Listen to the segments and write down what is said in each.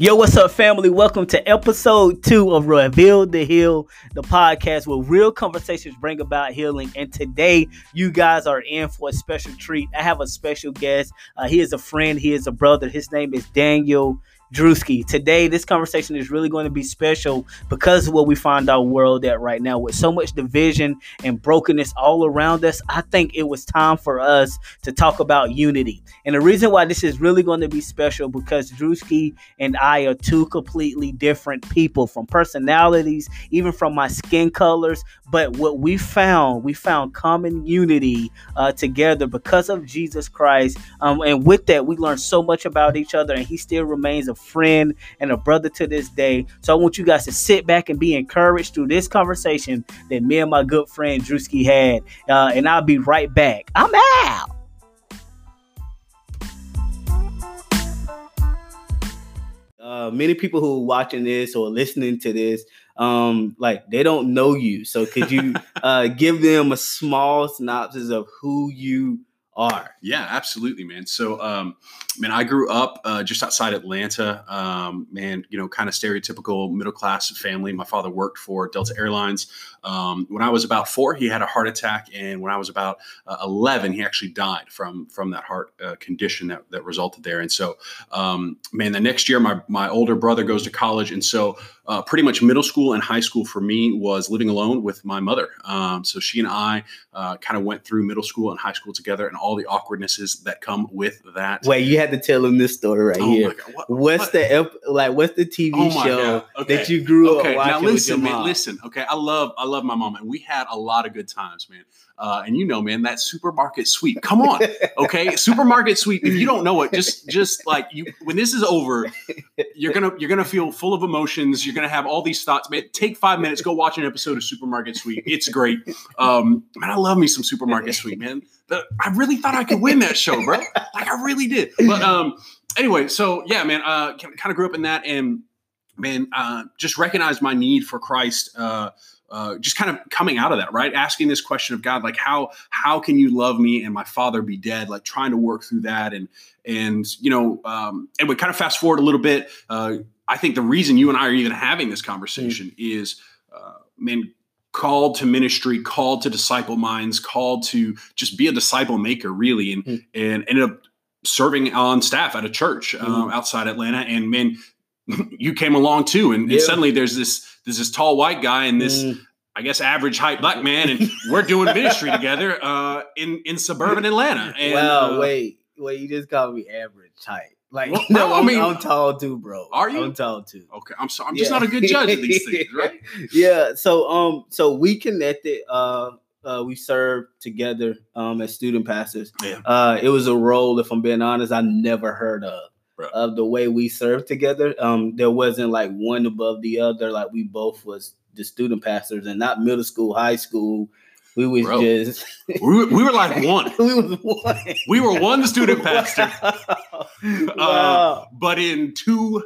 Yo, what's up, family? Welcome to episode two of Reveal to Heal, the podcast where real conversations bring about healing. And today, you guys are in for a special treat. I have a special guest. Uh, he is a friend, he is a brother. His name is Daniel Drewski. Today, this conversation is really going to be special because of what we find our world at right now. With so much division and brokenness all around us, I think it was time for us to talk about unity. And the reason why this is really going to be special because Drewski and I are two completely different people from personalities, even from my skin colors. But what we found, we found common unity uh, together because of Jesus Christ. Um, and with that, we learned so much about each other, and he still remains a friend and a brother to this day. So I want you guys to sit back and be encouraged through this conversation that me and my good friend Drewski had. Uh, and I'll be right back. I'm out. Uh, many people who are watching this or listening to this, um, like they don't know you. So could you uh, give them a small synopsis of who you are. Yeah, absolutely, man. So, um, man, I grew up uh, just outside Atlanta. Um, man, you know, kind of stereotypical middle class family. My father worked for Delta Airlines. Um, when I was about four, he had a heart attack, and when I was about uh, eleven, he actually died from from that heart uh, condition that that resulted there. And so, um, man, the next year, my my older brother goes to college, and so uh, pretty much middle school and high school for me was living alone with my mother. Um, so she and I uh, kind of went through middle school and high school together, and all the awkwardnesses that come with that. Wait, you had to tell them this story right oh here. What, what's what? the like? What's the TV oh show okay. that you grew okay. up watching? Now listen, man. Listen, okay. I love I love my mom, and we had a lot of good times, man. Uh, and you know, man, that supermarket sweep. Come on, okay, supermarket sweep. If you don't know it, just just like you, when this is over, you're gonna you're gonna feel full of emotions. You're gonna have all these thoughts. Man, take five minutes, go watch an episode of Supermarket Sweep. It's great. Um, man, I love me some Supermarket Sweep, man. The, I really thought I could win that show, bro. Like I really did. But um, anyway, so yeah, man, uh, kind of grew up in that, and man, uh, just recognized my need for Christ. Uh, uh, just kind of coming out of that, right? Asking this question of God, like how how can you love me and my father be dead? Like trying to work through that, and and you know, um, and we kind of fast forward a little bit. Uh, I think the reason you and I are even having this conversation mm. is, uh, man, called to ministry, called to disciple minds, called to just be a disciple maker, really, and mm. and ended up serving on staff at a church um, outside Atlanta, and man, you came along too, and, yeah. and, suddenly there's this there's this tall white guy and this. Mm. I guess average height black man, and we're doing ministry together uh, in in suburban Atlanta. And, well, uh, wait, wait, you just called me average height. Like, well, no, I'm, I mean, I'm tall too, bro. Are you? I'm tall too. Okay, I'm sorry. I'm yeah. just not a good judge of these things, right? yeah. So, um, so we connected. Uh, uh, we served together um as student pastors. Yeah. Uh, it was a role, if I'm being honest, I never heard of of the way we served together. Um, there wasn't like one above the other. Like we both was the student pastors, and not middle school, high school. We was Bro, just we, were, we were like one. we was one. We were one student pastor, uh, wow. uh, but in two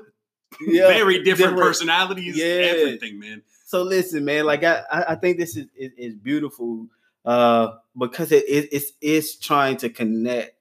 yeah, very different, different, personalities. Yeah. everything, man. So listen, man. Like I, I think this is is, is beautiful uh, because it, it, it's it's trying to connect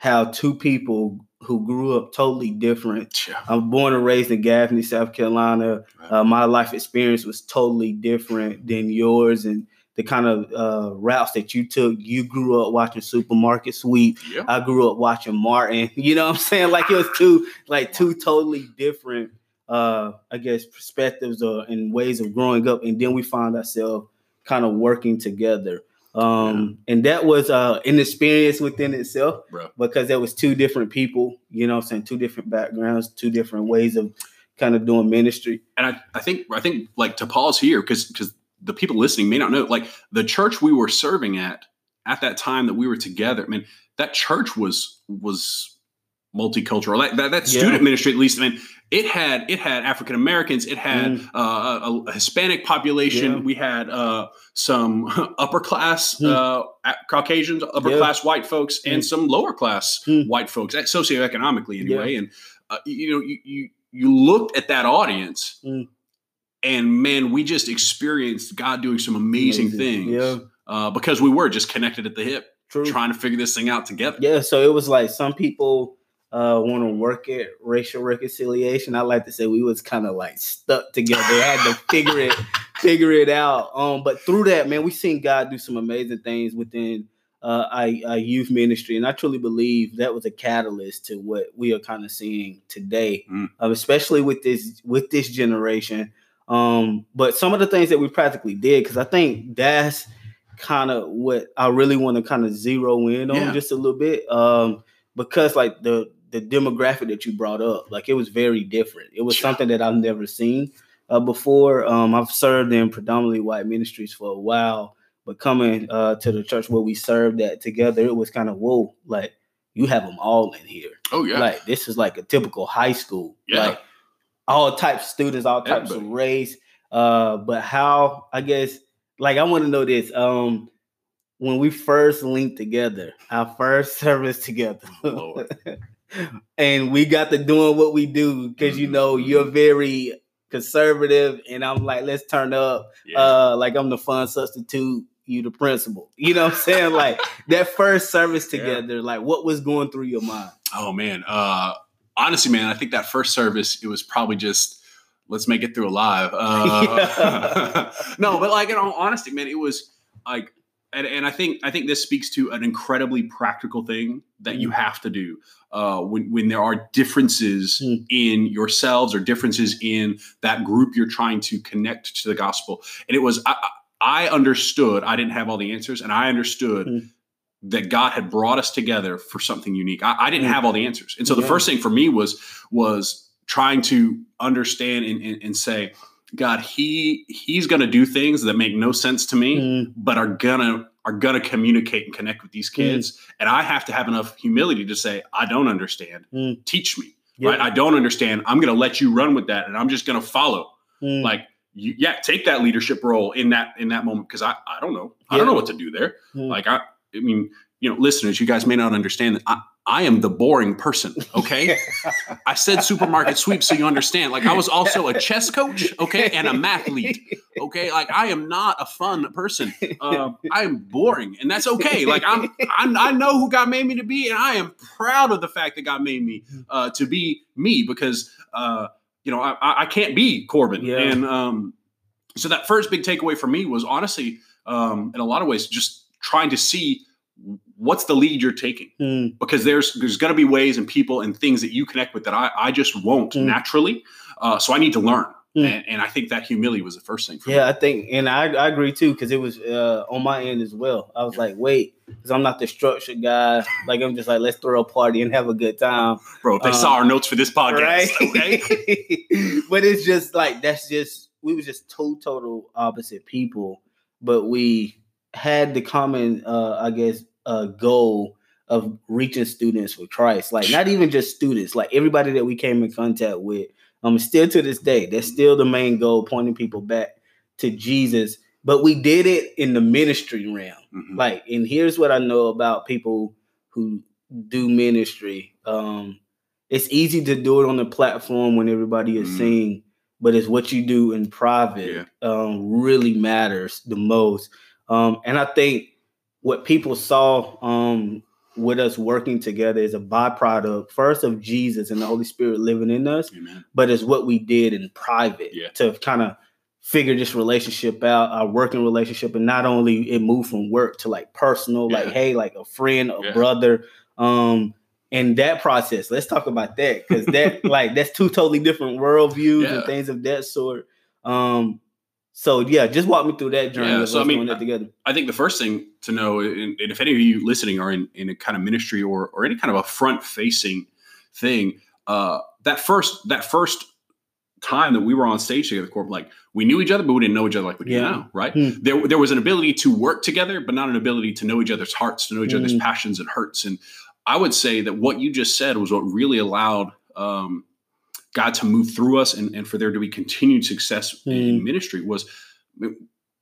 how two people who grew up totally different. Yeah. I'm born and raised in Gaffney, South Carolina. Right. Uh, my life experience was totally different than yours, and the kind of uh, routes that you took. You grew up watching Supermarket Sweep. Yeah. I grew up watching Martin. You know what I'm saying? Like it was two, like two totally different, uh, I guess, perspectives or and ways of growing up. And then we found ourselves kind of working together. Um, yeah. and that was uh an experience within itself Bro. because there was two different people, you know I'm saying, two different backgrounds, two different ways of kind of doing ministry. And I, I think I think like to pause here, because because the people listening may not know, like the church we were serving at at that time that we were together, I mean, that church was was multicultural. Like that, that student yeah. ministry, at least, I mean, it had it had African Americans, it had mm. uh, a, a, Hispanic population. Yeah. We had uh, some upper class mm. uh, Caucasians, upper yeah. class white folks, mm. and some lower class mm. white folks, socioeconomically anyway. And uh, you know, you, you you looked at that audience, mm. and man, we just experienced God doing some amazing, amazing. things. Uh, because we were just connected at the hip, True. trying to figure this thing out together. Yeah, so it was like some people uh, want to work at racial reconciliation. I like to say we was kind of like stuck together. They had to figure it figure it out. Um, but through that, man, we seen God do some amazing things within uh, our, our youth ministry, and I truly believe that was a catalyst to what we are kind of seeing today, Mm. um, especially with this with this generation. Um, but some of the things that we practically did, because I think that's kind of what I really want to kind of zero in on Yeah. just a little bit. Um, because like the the demographic that you brought up, like it was very different. It was something that I've never seen uh, before. Um, I've served in predominantly white ministries for a while, but coming uh, to the church where we served at together, it was kind of whoa, like you have them all in here. Oh yeah. Like this is like a typical high school. Yeah. Like all types of students, all types of race. Uh, but how I guess like I want to know this. Um when we first linked together, our first service together. and we got to doing what we do because you know Mhm. you're very conservative, and I'm like, let's turn up. Yeah. Uh, like I'm the fun substitute, you the principal. You know what I'm saying? like that first service Yeah. together, like what was going through your mind? Oh man. Uh honestly, man, I think that first service, it was probably just let's make it through alive. Uh, no, but like in all honesty, man, it was like and, and I think I think this speaks to an incredibly practical thing that you have to do uh, when when there are differences Mm. in yourselves or differences in that group you're trying to connect to the gospel. And it was I, I understood I didn't have all the answers, and I understood Mm. that God had brought us together for something unique. I, I didn't Mm. have all the answers, and so the Yeah. first thing for me was was trying to understand and, and, and say, God, he he's going to do things that make no sense to me, Mm, but are gonna are gonna communicate and connect with these kids, and I have to have enough humility to say, I don't understand. Mm. Teach me, yeah, right? I don't understand. I'm going to let you run with that, and I'm just going to follow. mm, Like, you, yeah, take that leadership role in that in that moment because I I don't know, I don't know what to do there. Mm. Like I, I mean, you know, listeners, you guys may not understand that I, I am the boring person. Okay, I said supermarket sweep so you understand. Like I was also a chess coach, okay, and a mathlete. Okay, like I am not a fun person. Um, I am boring, and that's okay. Like I'm, I'm, I know who God made me to be, and I am proud of the fact that God made me uh, to be me because uh, you know I, I I can't be Corbin, Yeah. and um, so that first big takeaway for me was honestly, um, in a lot of ways, just trying to see what's the lead you're taking Mm, because there's there's going to be ways and people and things that you connect with that I, I just won't Mm. naturally. Uh, so I need to learn, Mm. and, and I think that humility was the first thing. For yeah, I think, and I, I agree too because it was uh, on my end as well. I was like, wait, because I'm not the structured guy. Like I'm just like, let's throw a party and have a good time. bro. If they uh, saw our notes for this podcast, right? okay, but it's just like that's just we were just two total opposite people, but we had the common, uh, I guess, uh, goal of reaching students for Christ. Like not even just students, like everybody that we came in contact with. Um, still to this day, that's still the main goal, pointing people back to Jesus. But we did it in the ministry realm Mhm. like and here's what i know about people who do ministry um it's easy to do it on the platform when everybody is Mhm. seeing but it's what you do in private um really matters the most um and i think what people saw um with us working together is a byproduct first of jesus and the holy spirit living in us Amen. but it's what we did in private Yeah. to kind of figure this relationship out, our working relationship, and not only it moved from work to like personal, like hey, like a friend, a Yeah. brother. Um, and that process, let's talk about that because that like that's two totally different worldviews Yeah. and things of that sort. Um, so yeah, just walk me through that journey Yeah, of so I mean, that together. I think the first thing to know, and, and if any of you listening are in, in a kind of ministry or or any kind of a front facing thing, uh, that first that first time that we were on stage together, Corb, like we knew each other, but we didn't know each other like we do Yeah. now, right? Hmm. There there was an ability to work together, but not an ability to know each other's hearts, to know each other's Hmm. passions and hurts. And I would say that what you just said was what really allowed um, God to move through us and, and for there to be continued success in, in Hmm. ministry was it,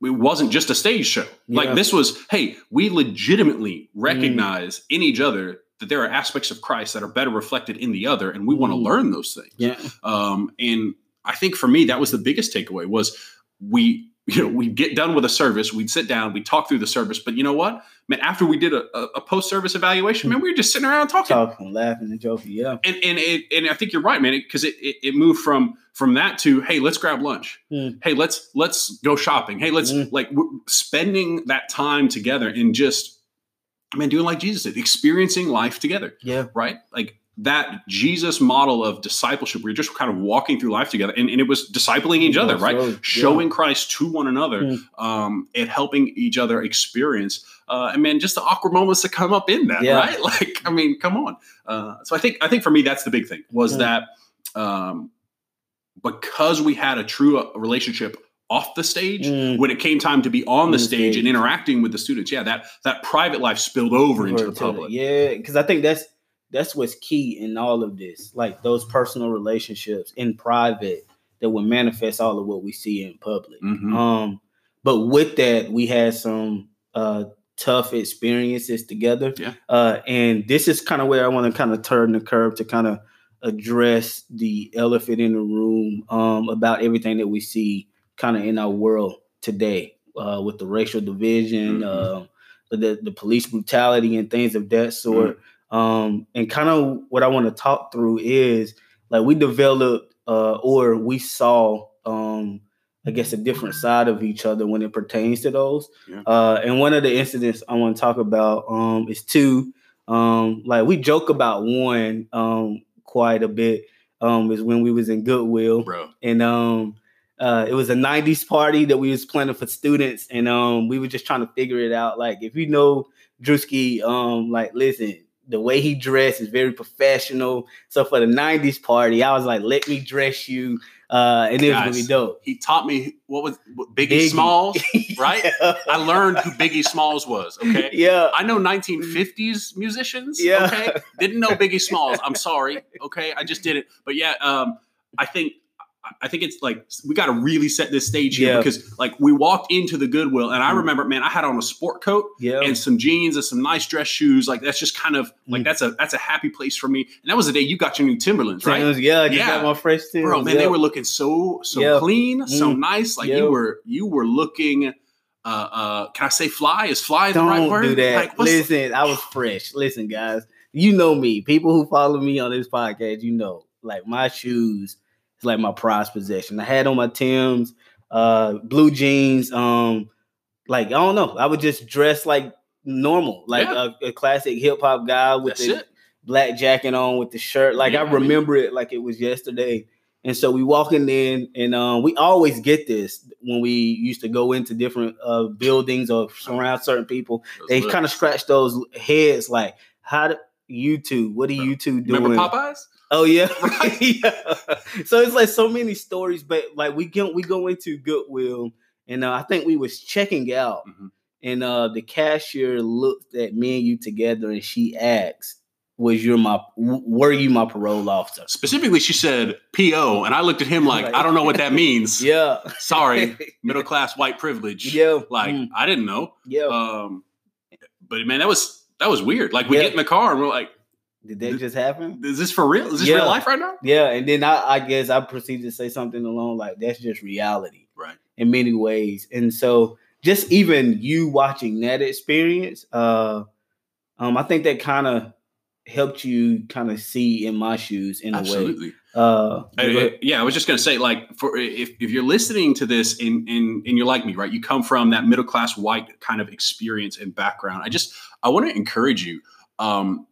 it wasn't just a stage show. Yeah. Like this was, hey, we legitimately recognize in each other that there are aspects of Christ that are better reflected in the other, and we want to Mm. learn those things. Yeah. Um, and I think for me, that was the biggest takeaway was we you know, we'd get done with a service, we'd sit down, we'd talk through the service. But you know what? Man, after we did a, a post service evaluation, man, we were just sitting around talking, talking, laughing, and joking. Yeah, and and it, and I think you're right, man, because it, it, it moved from from that to hey, let's grab lunch. Mm. Hey, let's let's go shopping. Hey, let's Mm. like spending that time together and just man doing like Jesus did, experiencing life together yeah, right? Like that Jesus model of discipleship, where you're just kind of walking through life together, and, and it was discipling each other, right? Yeah. Showing Christ to one another, Mm. um, and helping each other experience. Uh, and man, just the awkward moments that come up in that, Yeah. right? Like, I mean, come on. Uh, so I think, I think for me, that's the big thing was that um, because we had a true uh, relationship off the stage Mm. when it came time to be on the the stage, stage. and interacting with the students yeah that that private life spilled over into the public Yeah, because I think that's that's what's key in all of this, like those personal relationships in private that will manifest all of what we see in public. Mhm. Um, but with that, we had some uh tough experiences together. Yeah. Uh, and this is kind of where I want to kind of turn the curve to kind of address the elephant in the room um, about everything that we see kind of in our world today uh, with the racial division, Mhm. uh, the the police brutality, and things of that sort. Um, and kind of what I want to talk through is like we developed uh, or we saw, um, I guess, a different side of each other when it pertains to those. Yeah. Uh, and one of the incidents I want to talk about um, is two. Um, like we joke about one um, quite a bit. Um, is when we was in Goodwill bro and um uh it was a 90s party that we was planning for students and um we were just trying to figure it out like if you know Drewski um like listen the way he dressed is very professional so for the 90s party I was like let me dress you uh and it was gonna be dope he taught me what was what, Biggie, Biggie. Smalls, right? yeah. I learned who Biggie Smalls was. Okay, yeah I know 1950s musicians. Yeah. Okay, didn't know Biggie Smalls. I'm sorry. Okay, I just didn't. But yeah, um, I think I think it's like we got to really set this stage here Yeah. because like we walked into the Goodwill and I Mm. remember, man, I had on a sport coat yeah and some jeans and some nice dress shoes. Like that's just kind of like Mm. that's a that's a happy place for me. And that was the day you got your new Timberlands, right? Tim's, yeah I just Yeah. got my fresh Tim's, bro man yeah. they were looking so so clean so Mm. nice like you were you were looking uh uh can i say fly is fly the right Don't word do that. like Listen, I was fresh. Listen, guys, you know me. People who follow me on this podcast, you know, like my shoes is like my prized possession. I had on my Tim's, uh, blue jeans. Um, like I don't know, I would just dress like normal, like Yeah. a, a classic hip hop guy with that's the it black jacket on with the shirt. Like Yeah, I I mean- remember it like it was yesterday. And so we walking in, and um, we always get this when we used to go into different uh, buildings or surround certain people. They kind of scratch those heads, like, "How do you two? What are you two doing?" remember popeyes Oh yeah, Right. yeah. So it's like so many stories, but like we go we go into Goodwill, and uh, I think we was checking out, Mhm. and uh, the cashier looked at me and you together, and she asked, "Was you my were you my parole officer?" specifically she said po and i looked at him like Like- i don't know what that means Yeah, sorry middle class white privilege yeah, like mm, i didn't know yeah. um but man that was that was weird like we Yeah. get in the car and we're like Did that just happen? is this for real is this Yeah. real life right now Yeah, and then I, I guess I proceeded to say something along like that's just reality. right in many ways. And so just even you watching that experience, uh um I think that kind of helped you kind of see in my shoes in a way. absolutely Uh I- I- yeah, I was just gonna say, like, for if, if you're listening to this and and and you're like me, right? You come from that middle class white kind of experience and background. I just I want to encourage you. Um,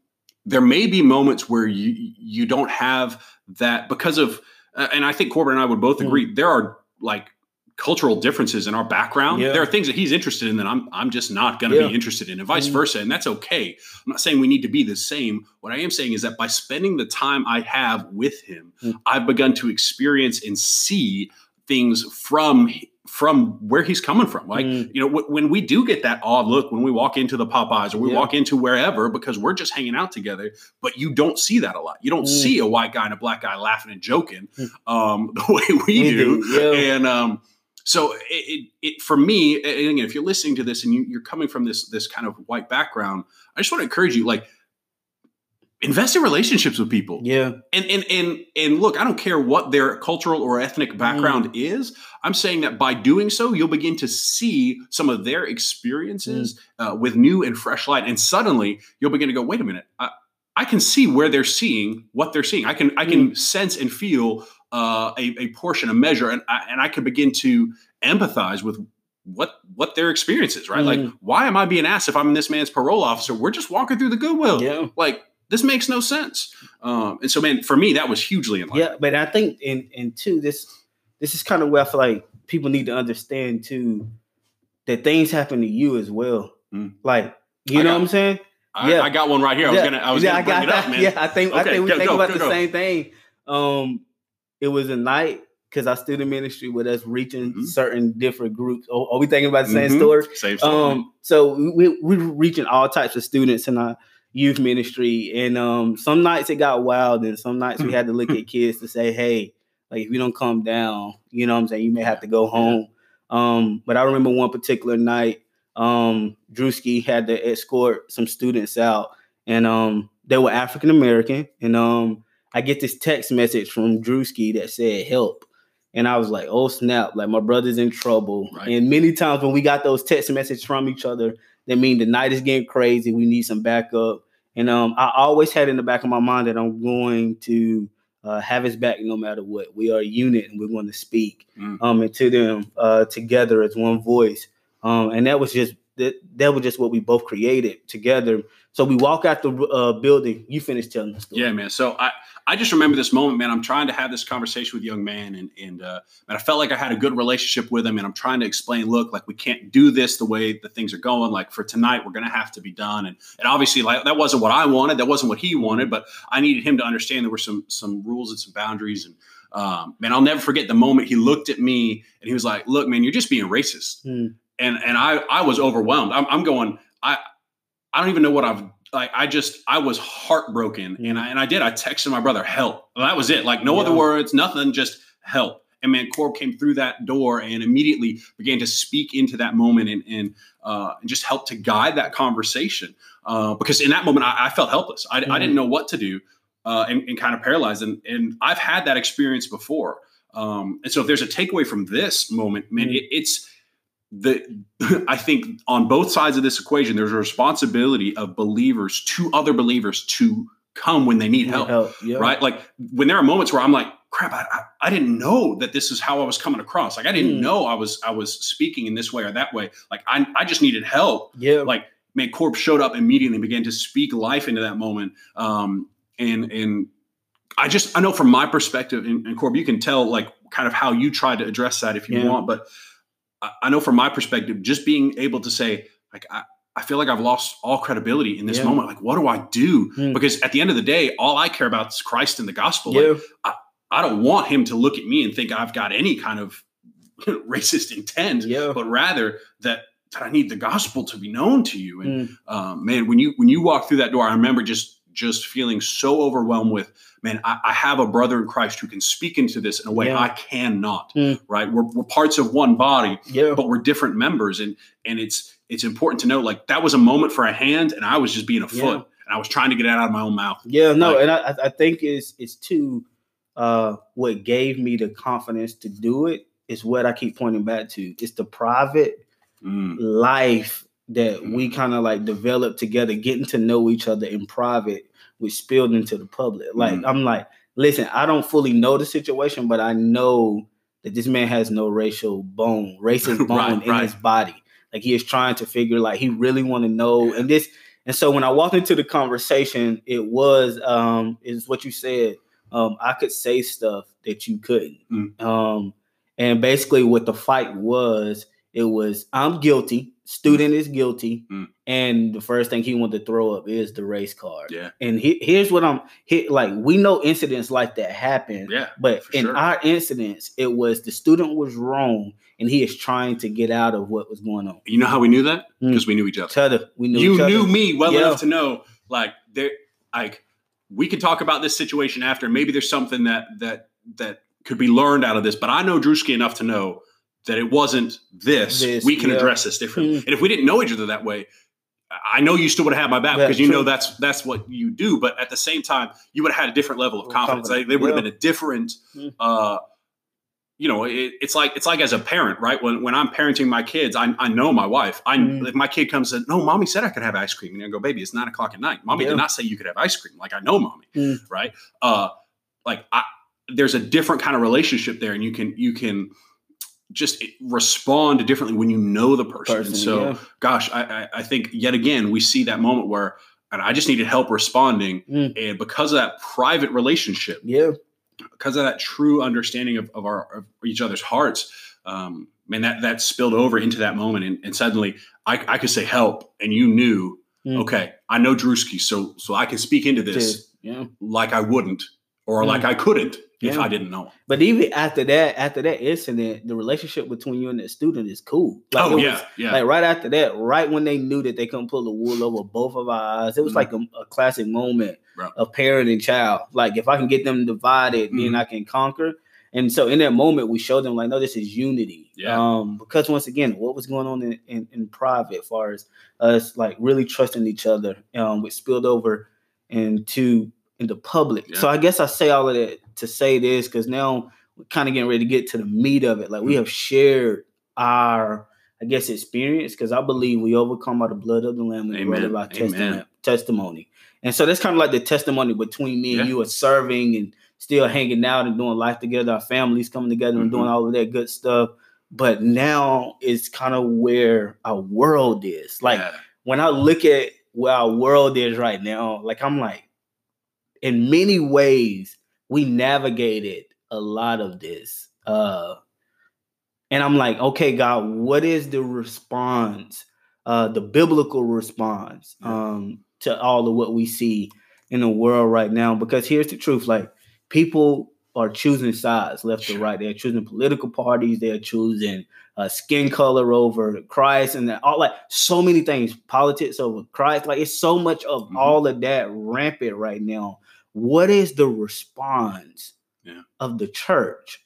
there may be moments where you you don't have that because of, uh, and I think Corbin and I would both Mm. agree there are like cultural differences in our background. Yeah. There are things that he's interested in that I'm I'm just not going to Yeah. be interested in, and vice Mhm. versa, and that's okay. I'm not saying we need to be the same. What I am saying is that by spending the time I have with him, Mm. I've begun to experience and see things from from where he's coming from. Like Mm. you know, wh- when we do get that odd look when we walk into the Popeyes or we Yeah. walk into wherever because we're just hanging out together, but you don't see that a lot. You don't Mm. see a white guy and a black guy laughing and joking Mm. um, the way we, We do. do, yeah. And um, so it, it, it for me, and again, if you're listening to this and you, you're coming from this this kind of white background, I just want to encourage you, like invest in relationships with people. Yeah. And and and and look, I don't care what their cultural or ethnic background is. I'm saying that by doing so, you'll begin to see some of their experiences uh, with new and fresh light, and suddenly you'll begin to go, wait a minute, I, I can see where they're seeing what they're seeing. I can I can sense and feel uh, a, a portion, a measure, and I, and I can begin to empathize with what what their experience is. Right? Like, Mm. why am I being asked if I'm this man's parole officer? We're just walking through the Goodwill. Yeah. Like this makes no sense. Um, and so, man, for me, that was hugely enlightening. Yeah, but I think and and two this this is kind of where I feel like people need to understand too that things happen to you as well. Mm. Like you I know got- what I'm saying? I, Yeah. I got one right here. I was gonna, I was gonna bring it up, man. Yeah, I think I think we go, think go, about go, the same thing. Um, it was a night because I student ministry with us reaching Mhm. certain different groups. Oh, are we thinking about the same Mhm. story? Same story. Um, so we we were reaching all types of students and our youth ministry, and um, some nights it got wild, and some nights we had to look at kids to say, "Hey, like if you don't come down, you know what I'm saying, you may have to go home." Um, but I remember one particular night, um, Drewski had to escort some students out, and um, they were African American, and um, I get this text message from Drewski that said, "Help." And I was like, oh snap, like my brother's in trouble. Right. And many times when we got those text messages from each other, that mean the night is getting crazy. We need some backup. And um, I always had in the back of my mind that I'm going to uh, have his back no matter what. We are a unit and we're going to speak Mm. um, and to them uh, together as one voice. Um, and that was just that, that was just what we both created together. So we walk out the uh, building. You finish telling the story. Yeah, man. So I, I just remember this moment, man. I'm trying to have this conversation with young man, and and uh, and I felt like I had a good relationship with him, and I'm trying to explain, look, like we can't do this the way the things are going. Like for tonight, we're gonna have to be done, and and obviously, like that wasn't what I wanted, that wasn't what he wanted, but I needed him to understand there were some some rules and some boundaries, and um, man, I'll never forget the moment he looked at me and he was like, look, man, you're just being racist, Mm. and and I I was overwhelmed. I'm, I'm going, I I don't even know what I've like. I just I was heartbroken, and I and I did. I texted my brother, help. And that was it. Like no other words, nothing, just help. And man, Corb came through that door and immediately began to speak into that moment and and, uh, and just help to guide that conversation. Uh, because in that moment, I, I felt helpless. I, I Mhm. didn't know what to do, uh, and, and kind of paralyzed. And and I've had that experience before. Um, and so if there's a takeaway from this moment, man, Mhm. it, it's the I think on both sides of this equation, there's a responsibility of believers to other believers to come when they need help, Yeah. right? Like when there are moments where I'm like, crap, I, I, I didn't know that this is how I was coming across. Like I didn't Mm. know I was I was speaking in this way or that way. Like I I just needed help. Yeah. Like man, Corb showed up immediately and began to speak life into that moment. Um, and and I just I know from my perspective, and, and Corb, you can tell like kind of how you tried to address that if you Yeah. want, but I, I know from my perspective, just being able to say like I. I feel like I've lost all credibility in this Yeah. moment. Like, what do I do? Mm. Because at the end of the day, all I care about is Christ and the gospel. Like, yeah. I don't want him to look at me and think I've got any kind of racist intent, Yeah. but rather that that I need the gospel to be known to you. And Mm. um, man, when you when you walk through that door, I remember just just feeling so overwhelmed with, man, I, I have a brother in Christ who can speak into this in a way Yeah. I cannot. Mm. Right? We're, we're parts of one body, Yeah. but we're different members, and and it's it's important to know like that was a moment for a hand, and I was just being a Yeah. foot, and I was trying to get it out of my own mouth. Yeah, no, Like- and I, I- think it's it's too uh what gave me the confidence to do it is what I keep pointing back to. It's the private Mm, life that we kind of like developed together, getting to know each other in private, which spilled into the public. Like Mm. I'm like, listen, I don't fully know the situation, but I know that this man has no racial bone, racist bone Right, in right. his body. Like he is trying to figure, like he really want to know. And this, and so when I walked into the conversation, it was um is what you said. Um, I could say stuff that you couldn't. Mm. Um, and basically what the fight was, it was I'm guilty, student is guilty, Mm. and the first thing he wanted to throw up is the race card. yeah, And he, here's what I'm he, like. We know incidents like that happen, yeah. but in sure. our incidents, it was the student was wrong, and he is trying to get out of what was going on. You know how we knew that? Mm. Because we knew each other. Each other, we knew you each other. knew me well Yeah. enough to know, like, there, like, we could talk about this situation after. Maybe there's something that that that could be learned out of this. But I know Drewski enough to know that it wasn't this. This, we can yeah. address this differently. Mm. And if we didn't know each other that way, I know you still would have had my back Yeah, because you true. know that's that's what you do. But at the same time, you would have had a different level of confidence. Confidence, Like, there would have been a different, Mm. uh, you know, it, it's like it's like as a parent, right? When when I'm parenting my kids, I, I know my wife. I Mm. if my kid comes and no, mommy said I could have ice cream, and I go, baby, it's nine o'clock at night. Mommy Yeah. did not say you could have ice cream. Like I know, mommy, Mm. right? Uh, like I, there's a different kind of relationship there, and you can you can just respond differently when you know the person. Person, and so, yeah. gosh, I, I I think yet again we see that moment where. And I just needed help responding, Mm. and because of that private relationship, Yeah. because of that true understanding of, of our of each other's hearts, um, man, that that spilled over into that moment, and, and suddenly I, I could say help, and you knew, Mm. okay, I know Drewski, so so I can speak into this yeah. like I wouldn't, or Mm. like I couldn't if Yeah. I didn't know. But even after that, after that incident, the relationship between you and the student is cool. Like, oh yeah, was- yeah, Like right after that, right when they knew that they couldn't pull the wool over both of our eyes, it was Mhm. like a, a classic moment Right. of parent and child. Like if I can get them divided, then Mhm. I can conquer. And so in that moment, we showed them like, no, this is unity. Yeah. Um, because once again, what was going on in, in, in private, as far as us like really trusting each other, um, which spilled over into into public. Yeah. So I guess I say all of that to say this because now we're kind of getting ready to get to the meat of it. Like we Mhm. have shared our, I guess, experience because I believe we overcome by the blood of the Lamb and the of our testimony. And so that's kind of like the testimony between me and you of serving and still hanging out and doing life together, our families coming together and Mhm. doing all of that good stuff. But now it's kind of where our world is. Like yeah. when I look at where our world is right now, like I'm like, in many ways, we navigated a lot of this. Uh and I'm like, okay, God, what is the response, uh, the biblical response um to all of what we see in the world right now? Because here's the truth: like people are choosing sides left or right. They're choosing political parties, they're choosing uh, skin color over Christ, and all like so many things, politics over Christ. Like it's so much of Mhm. all of that rampant right now. What is the response Yeah. of the church?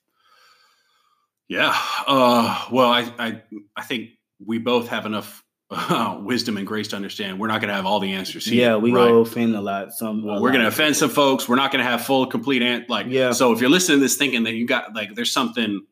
Yeah. Uh, well, I, I I think we both have enough uh, wisdom and grace to understand we're not going to have all the answers. Here, yeah, we right? go offend a lot. Some a we're going to offend some folks. We're not going to have full, complete ant. Like, Yeah. So if you're listening to this thinking that you got like there's something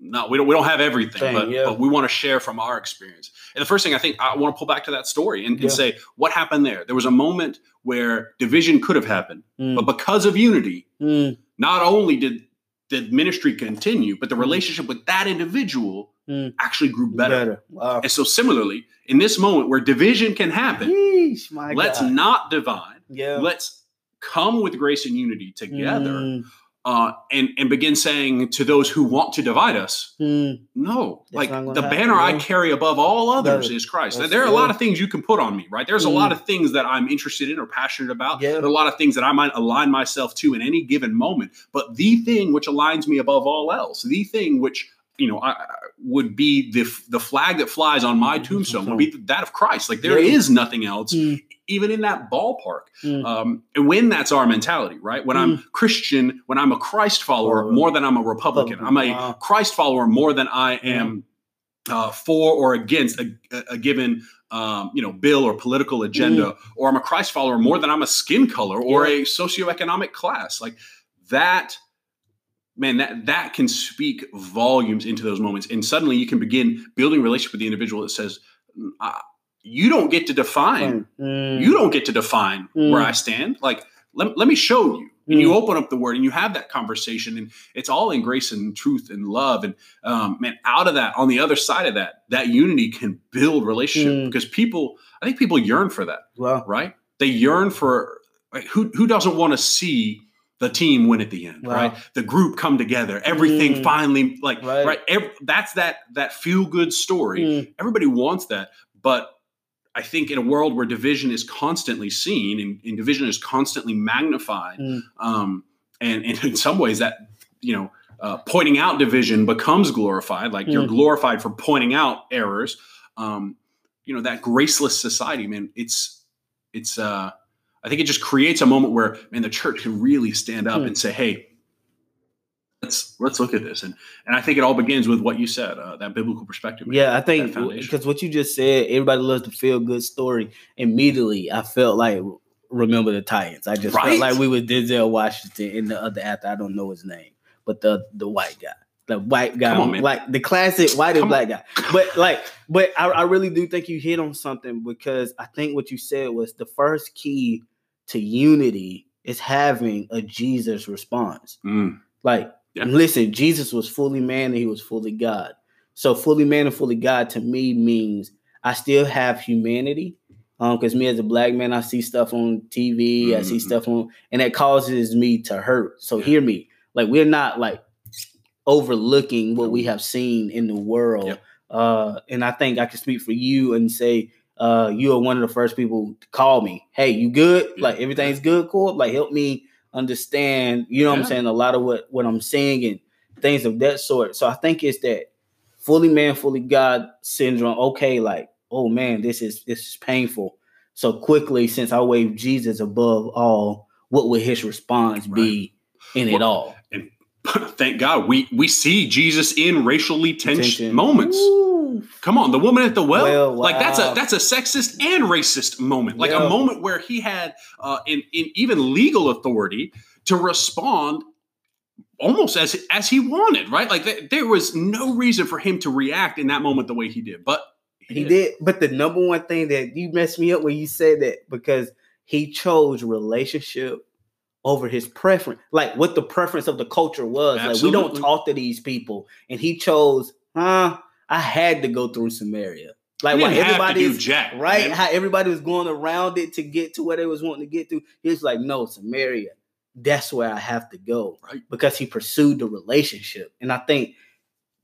no, we don't we don't have everything, Thing, but yeah. but we want to share from our experience. And the first thing I think I want to pull back to that story and, and Yeah. say what happened there. There was a moment where division could have happened, Mm, but because of unity, mm, not only did did ministry continue, but the relationship with that individual Mm. actually grew better. better. Wow. And so similarly, in this moment where division can happen, Yeesh, let's God. not divide. Yeah. Let's come with grace and unity together Mm, uh, and, and begin saying to those who want to divide us, mm, no, That's like the happen, banner I yeah. carry above all others No, is Christ. there are a lot of things you can put on me, right? There's a Mm. lot of things that I'm interested in or passionate about. Yeah. There are a lot of things that I might align myself to in any given moment. But the thing which aligns me above all else, the thing which you know, I, I- would be the the flag that flies on my tombstone would be that of Christ. Like there Yeah. is nothing else, Mm. Even in that ballpark. Mm. Um, and when that's our mentality, right? When I'm Christian, when I'm a Christ follower, more than I'm a Republican. I'm a Wow. Christ follower more than I am uh, for or against a, a- given um, you know bill or political agenda, or I'm a Christ follower more than I'm a skin color or Yeah. a socioeconomic class. Like that, man, that that can speak volumes into those moments, and suddenly you can begin building relationship with the individual that says. "Mm, I, you don't get to define Mm. you don't get to define Mm. where I stand. Like, let, let me show you. And you Mm. open up the word and you have that conversation, and it's all in grace and truth and love. And um, man, out of that, on the other side of that, that unity can build relationship Mm. because people, I think people yearn for that, Wow. right? They yearn for like, who who doesn't want to see the team win at the end, Wow. right? The group come together, everything Mm. finally like Right. right. ev- that's that that feel good story Mm. everybody wants that but i think in a world where division is constantly seen and, and division is constantly magnified Mm. um, and, and in some ways that you know uh, pointing out division becomes glorified like you're Mm. glorified for pointing out errors um, you know that graceless society man it's it's uh i think it just creates a moment where man the church can really stand up Mm. and say hey let's let's look at this and and i think it all begins with what you said uh, that biblical perspective Yeah, I think because what you just said, everybody loves to feel good story. Immediately, I felt like remember the Titans. I just Right? felt like we were Denzel Washington and the other actor. I don't know his name, but the the white guy, the white guy, on, like the classic white and Come black guy. But like, but I, I really do think you hit on something because I think what you said was the first key to unity is having a Jesus response. Mm, Like, Yeah. listen, Jesus was fully man and he was fully God. So fully man and fully God to me means I still have humanity. Um, because me as a black man, I see stuff on TV, I see Mhm. stuff on, and that causes me to hurt. So hear me. Like we're not like overlooking what we have seen in the world. Yep. Uh, and I think I can speak for you and say, uh, you are one of the first people to call me. Hey, you good? Like everything's good, cool. Like help me understand, you know what I'm saying, a lot of what what I'm saying and things of that sort. So I think it's that fully man, fully God syndrome. Okay, like, oh man, this is this is painful. So quickly, since I wave Jesus above all, what would his response be in it all? And thank god we we see jesus in racially tense Tension. moments Ooh. Come on, the woman at the well, Well, like that's a that's a sexist and racist moment, like Yeah. a moment where he had uh, in in even legal authority to respond almost as as he wanted, right? Like th- there was no reason for him to react in that moment the way he did, but He did, but the number one thing that you messed me up when you said that because he chose relationship over his preference, like what the preference of the culture was. Like we don't talk to these people, and he chose, huh? I had to go through Samaria, like He while didn't have to everybody is jack, right, man. how everybody was going around it to get to where they was wanting to get to. He was like, no, Samaria, that's where I have to go, Right. Because he pursued the relationship, and I think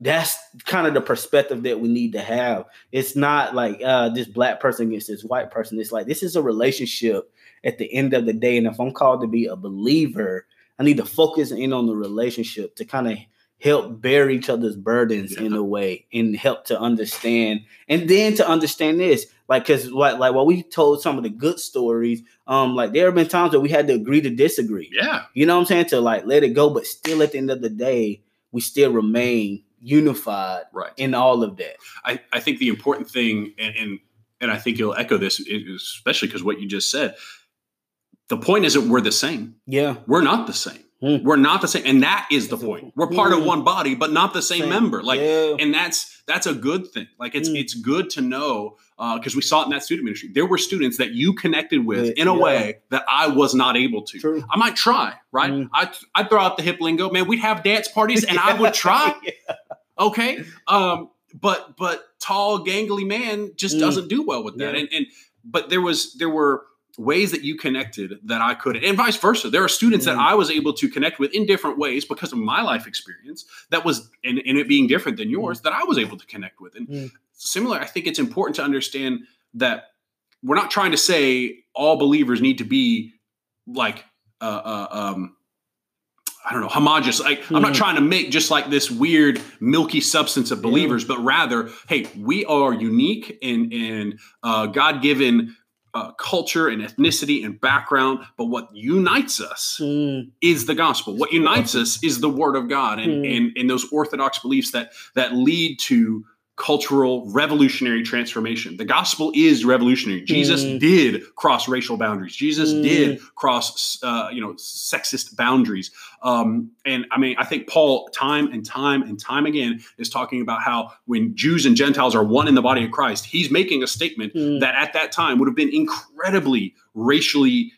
that's kind of the perspective that we need to have. It's not like uh, this black person against this white person. It's like this is a relationship at the end of the day. And if I'm called to be a believer, I need to focus in on the relationship to kind of help bear each other's burdens in a way and help to understand. And then to understand this, like, because like, like while we told some of the good stories, um, like there have been times that we had to agree to disagree. yeah, You know what I'm saying? To like let it go, but still at the end of the day, we still remain unified right. in all of that. I, I think the important thing, and, and and I think you'll echo this, especially because what you just said. The point isn't we're the same. Yeah. We're not the same. Hmm. We're not the same, and that is the point. We're part of Hmm. one body, but not the same, Same. member. Like, Yeah. and that's that's a good thing. Like, it's Mm. it's good to know because we saw it in that student ministry. There were students that you connected with With, in a yeah. way that I was not able to. True. I might try, right? Mm. I I throw out the hip lingo, man. We'd have dance parties, and I would try. Okay. Um, but but tall, gangly man just Mm. doesn't do well with that. Yeah. And and but there was there were ways that you connected that I could and vice versa. There are students that Mm. I was able to connect with in different ways because of my life experience that was and, and it being different than yours that I was able to connect with. And Mm. similar, I think it's important to understand that we're not trying to say all believers need to be like uh, uh um I don't know, homogenous. Like I'm not Mhm. trying to make just like this weird milky substance of believers, but rather, hey, we are unique and and uh, God given uh, culture and ethnicity and background. But what unites us Mm, is the gospel. What unites us is the word of God and Hmm. and, and those orthodox beliefs that that lead to cultural revolutionary transformation. The gospel is revolutionary. Jesus Hmm. did cross racial boundaries. Jesus Hmm. did cross uh, you know sexist boundaries. Um, and I mean, I think Paul time and time and time again is talking about how when Jews and Gentiles are one in the body of Christ, he's making a statement mm, that at that time would have been incredibly racially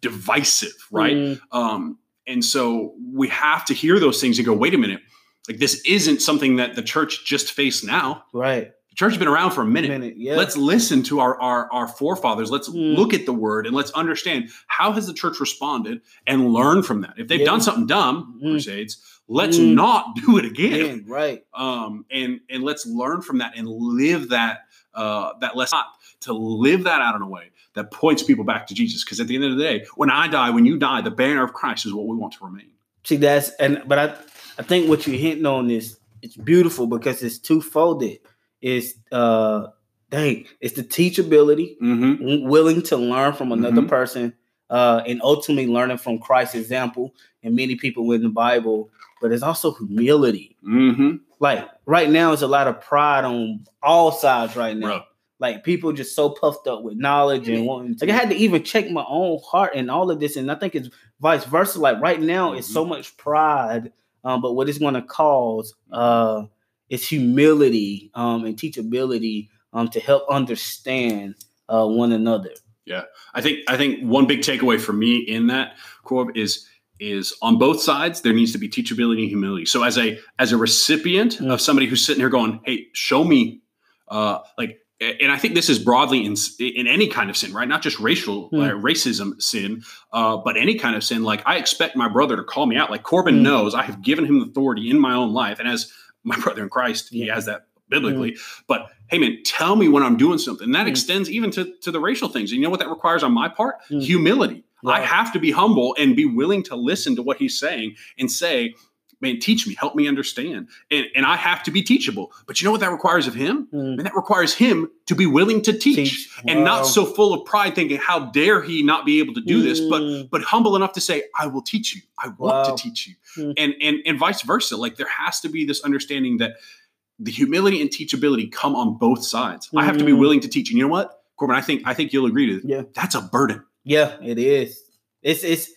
divisive, right? mm, Um, and so we have to hear those things and go, wait a minute, like this isn't something that the church just faced now. right. The church has been around for a minute. Minute. Yeah. Let's listen to our, our our forefathers. Let's Mm. look at the word and let's understand how has the church responded and learn from that. If they've Yeah. done something dumb, Mm. crusades, let's Mm. not do it again. Again, right. Um, and and let's learn from that and live that uh, that lesson to live that out in a way that points people back to Jesus. Because at the end of the day, when I die, when you die, the banner of Christ is what we want to remain. See, that's and but I I think what you're hitting on is it's beautiful because it's two-folded. It's uh dang, it's the teachability, Mm-hmm. willing to learn from another Mhm. person, uh, and ultimately learning from Christ's example and many people in the Bible. but it's also humility. Mm-hmm. Like right now, it's a lot of pride on all sides right now. Bro. Like people just so puffed up with knowledge and wanting. Like I had to even check my own heart and all of this, and I think it's vice versa. Like right now, it's so much pride, um, but what it's going to cause uh, is humility um, and teachability um, to help understand uh, one another. Yeah, I think I think one big takeaway for me in that Corb is is on both sides there needs to be teachability and humility. So as a as a recipient Mm. of somebody who's sitting here going, "Hey, show me," uh, like, and I think this is broadly in in any kind of sin, right? Not just racial Mm. uh, racism sin, uh, but any kind of sin. Like I expect my brother to call me out. Like Corbin Mm. knows I have given him authority in my own life, and as my brother in Christ, he has that biblically. But hey, man, tell me when I'm doing something. And that Mm. extends even to, to the racial things. And you know what that requires on my part? Mm. Humility. I have to be humble and be willing to listen to what he's saying and say, man, teach me, help me understand. And, and I have to be teachable. But you know what that requires of him? Mm. And that requires him to be willing to teach, Teach. and Wow. not so full of pride thinking, how dare he not be able to do this? But Mm. but humble enough to say, I will teach you. I want Wow. to teach you. Mm. And, and and vice versa. Like there has to be this understanding that the humility and teachability come on both sides. I have to be Mm. willing to teach. And you know what? Corbin, I think I think you'll agree to Yeah. that's a burden. Yeah, it is. It's it's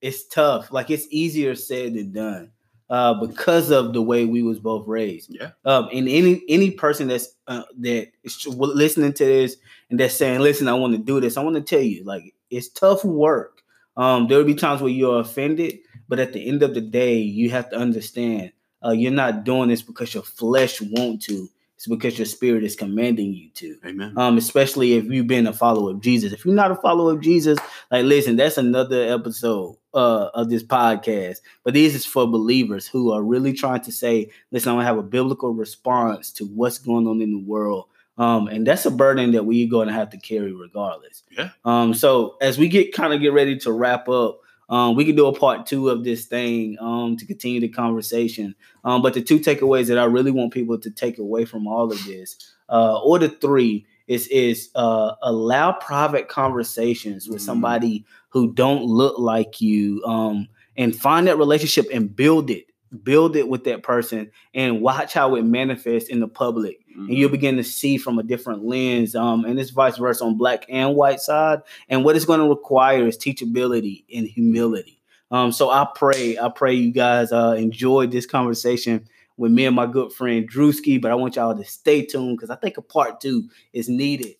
it's tough. Like it's easier said than done. Uh, because of the way we was both raised. Yeah. Um, and any any person that's uh, that is listening to this and that's saying, "Listen, I want to do this," I want to tell you, like it's tough work. Um, there will be times where you're offended, but at the end of the day, you have to understand uh, you're not doing this because your flesh want to. It's because your spirit is commanding you to Amen. um, especially if you've been a follower of Jesus. If you're not a follower of Jesus, like listen, that's another episode uh, of this podcast. But this is for believers who are really trying to say, listen, I want to have a biblical response to what's going on in the world. Um, and that's a burden that we're going to have to carry regardless. Yeah. Um, so as we get kind of get ready to wrap up, um, we can do a part two of this thing um, to continue the conversation. Um, but the two takeaways that I really want people to take away from all of this, uh, or the three, is is uh, allow private conversations with Mhm. somebody who don't look like you, um, and find that relationship and build it. Build it with that person and watch how it manifests in the public and Mm-hmm. you'll begin to see from a different lens. Um, and it's vice versa on black and white side. And what it's going to require is teachability and humility. Um, so I pray, I pray you guys uh, enjoyed this conversation with me and my good friend Drewski. But I want y'all to stay tuned because I think a part two is needed.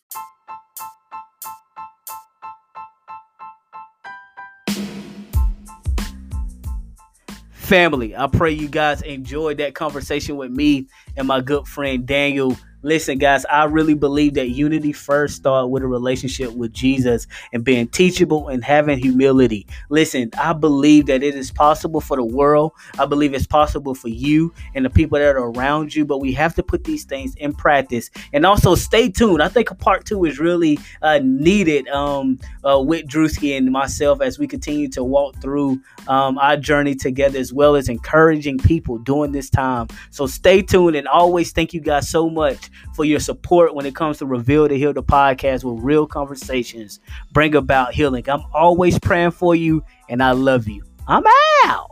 Family. I pray you guys enjoyed that conversation with me and my good friend Daniel. Listen, guys, I really believe that unity first starts with a relationship with Jesus and being teachable and having humility. Listen, I believe that it is possible for the world. I believe it's possible for you and the people that are around you, but we have to put these things in practice. And also stay tuned. I think a part two is really uh, needed um, uh, with Drewski and myself as we continue to walk through um, our journey together as well as encouraging people during this time. So stay tuned and always thank you guys so much for your support when it comes to Reveal to Heal the podcast with real conversations bring about healing. I'm always praying for you and I love you. I'm out.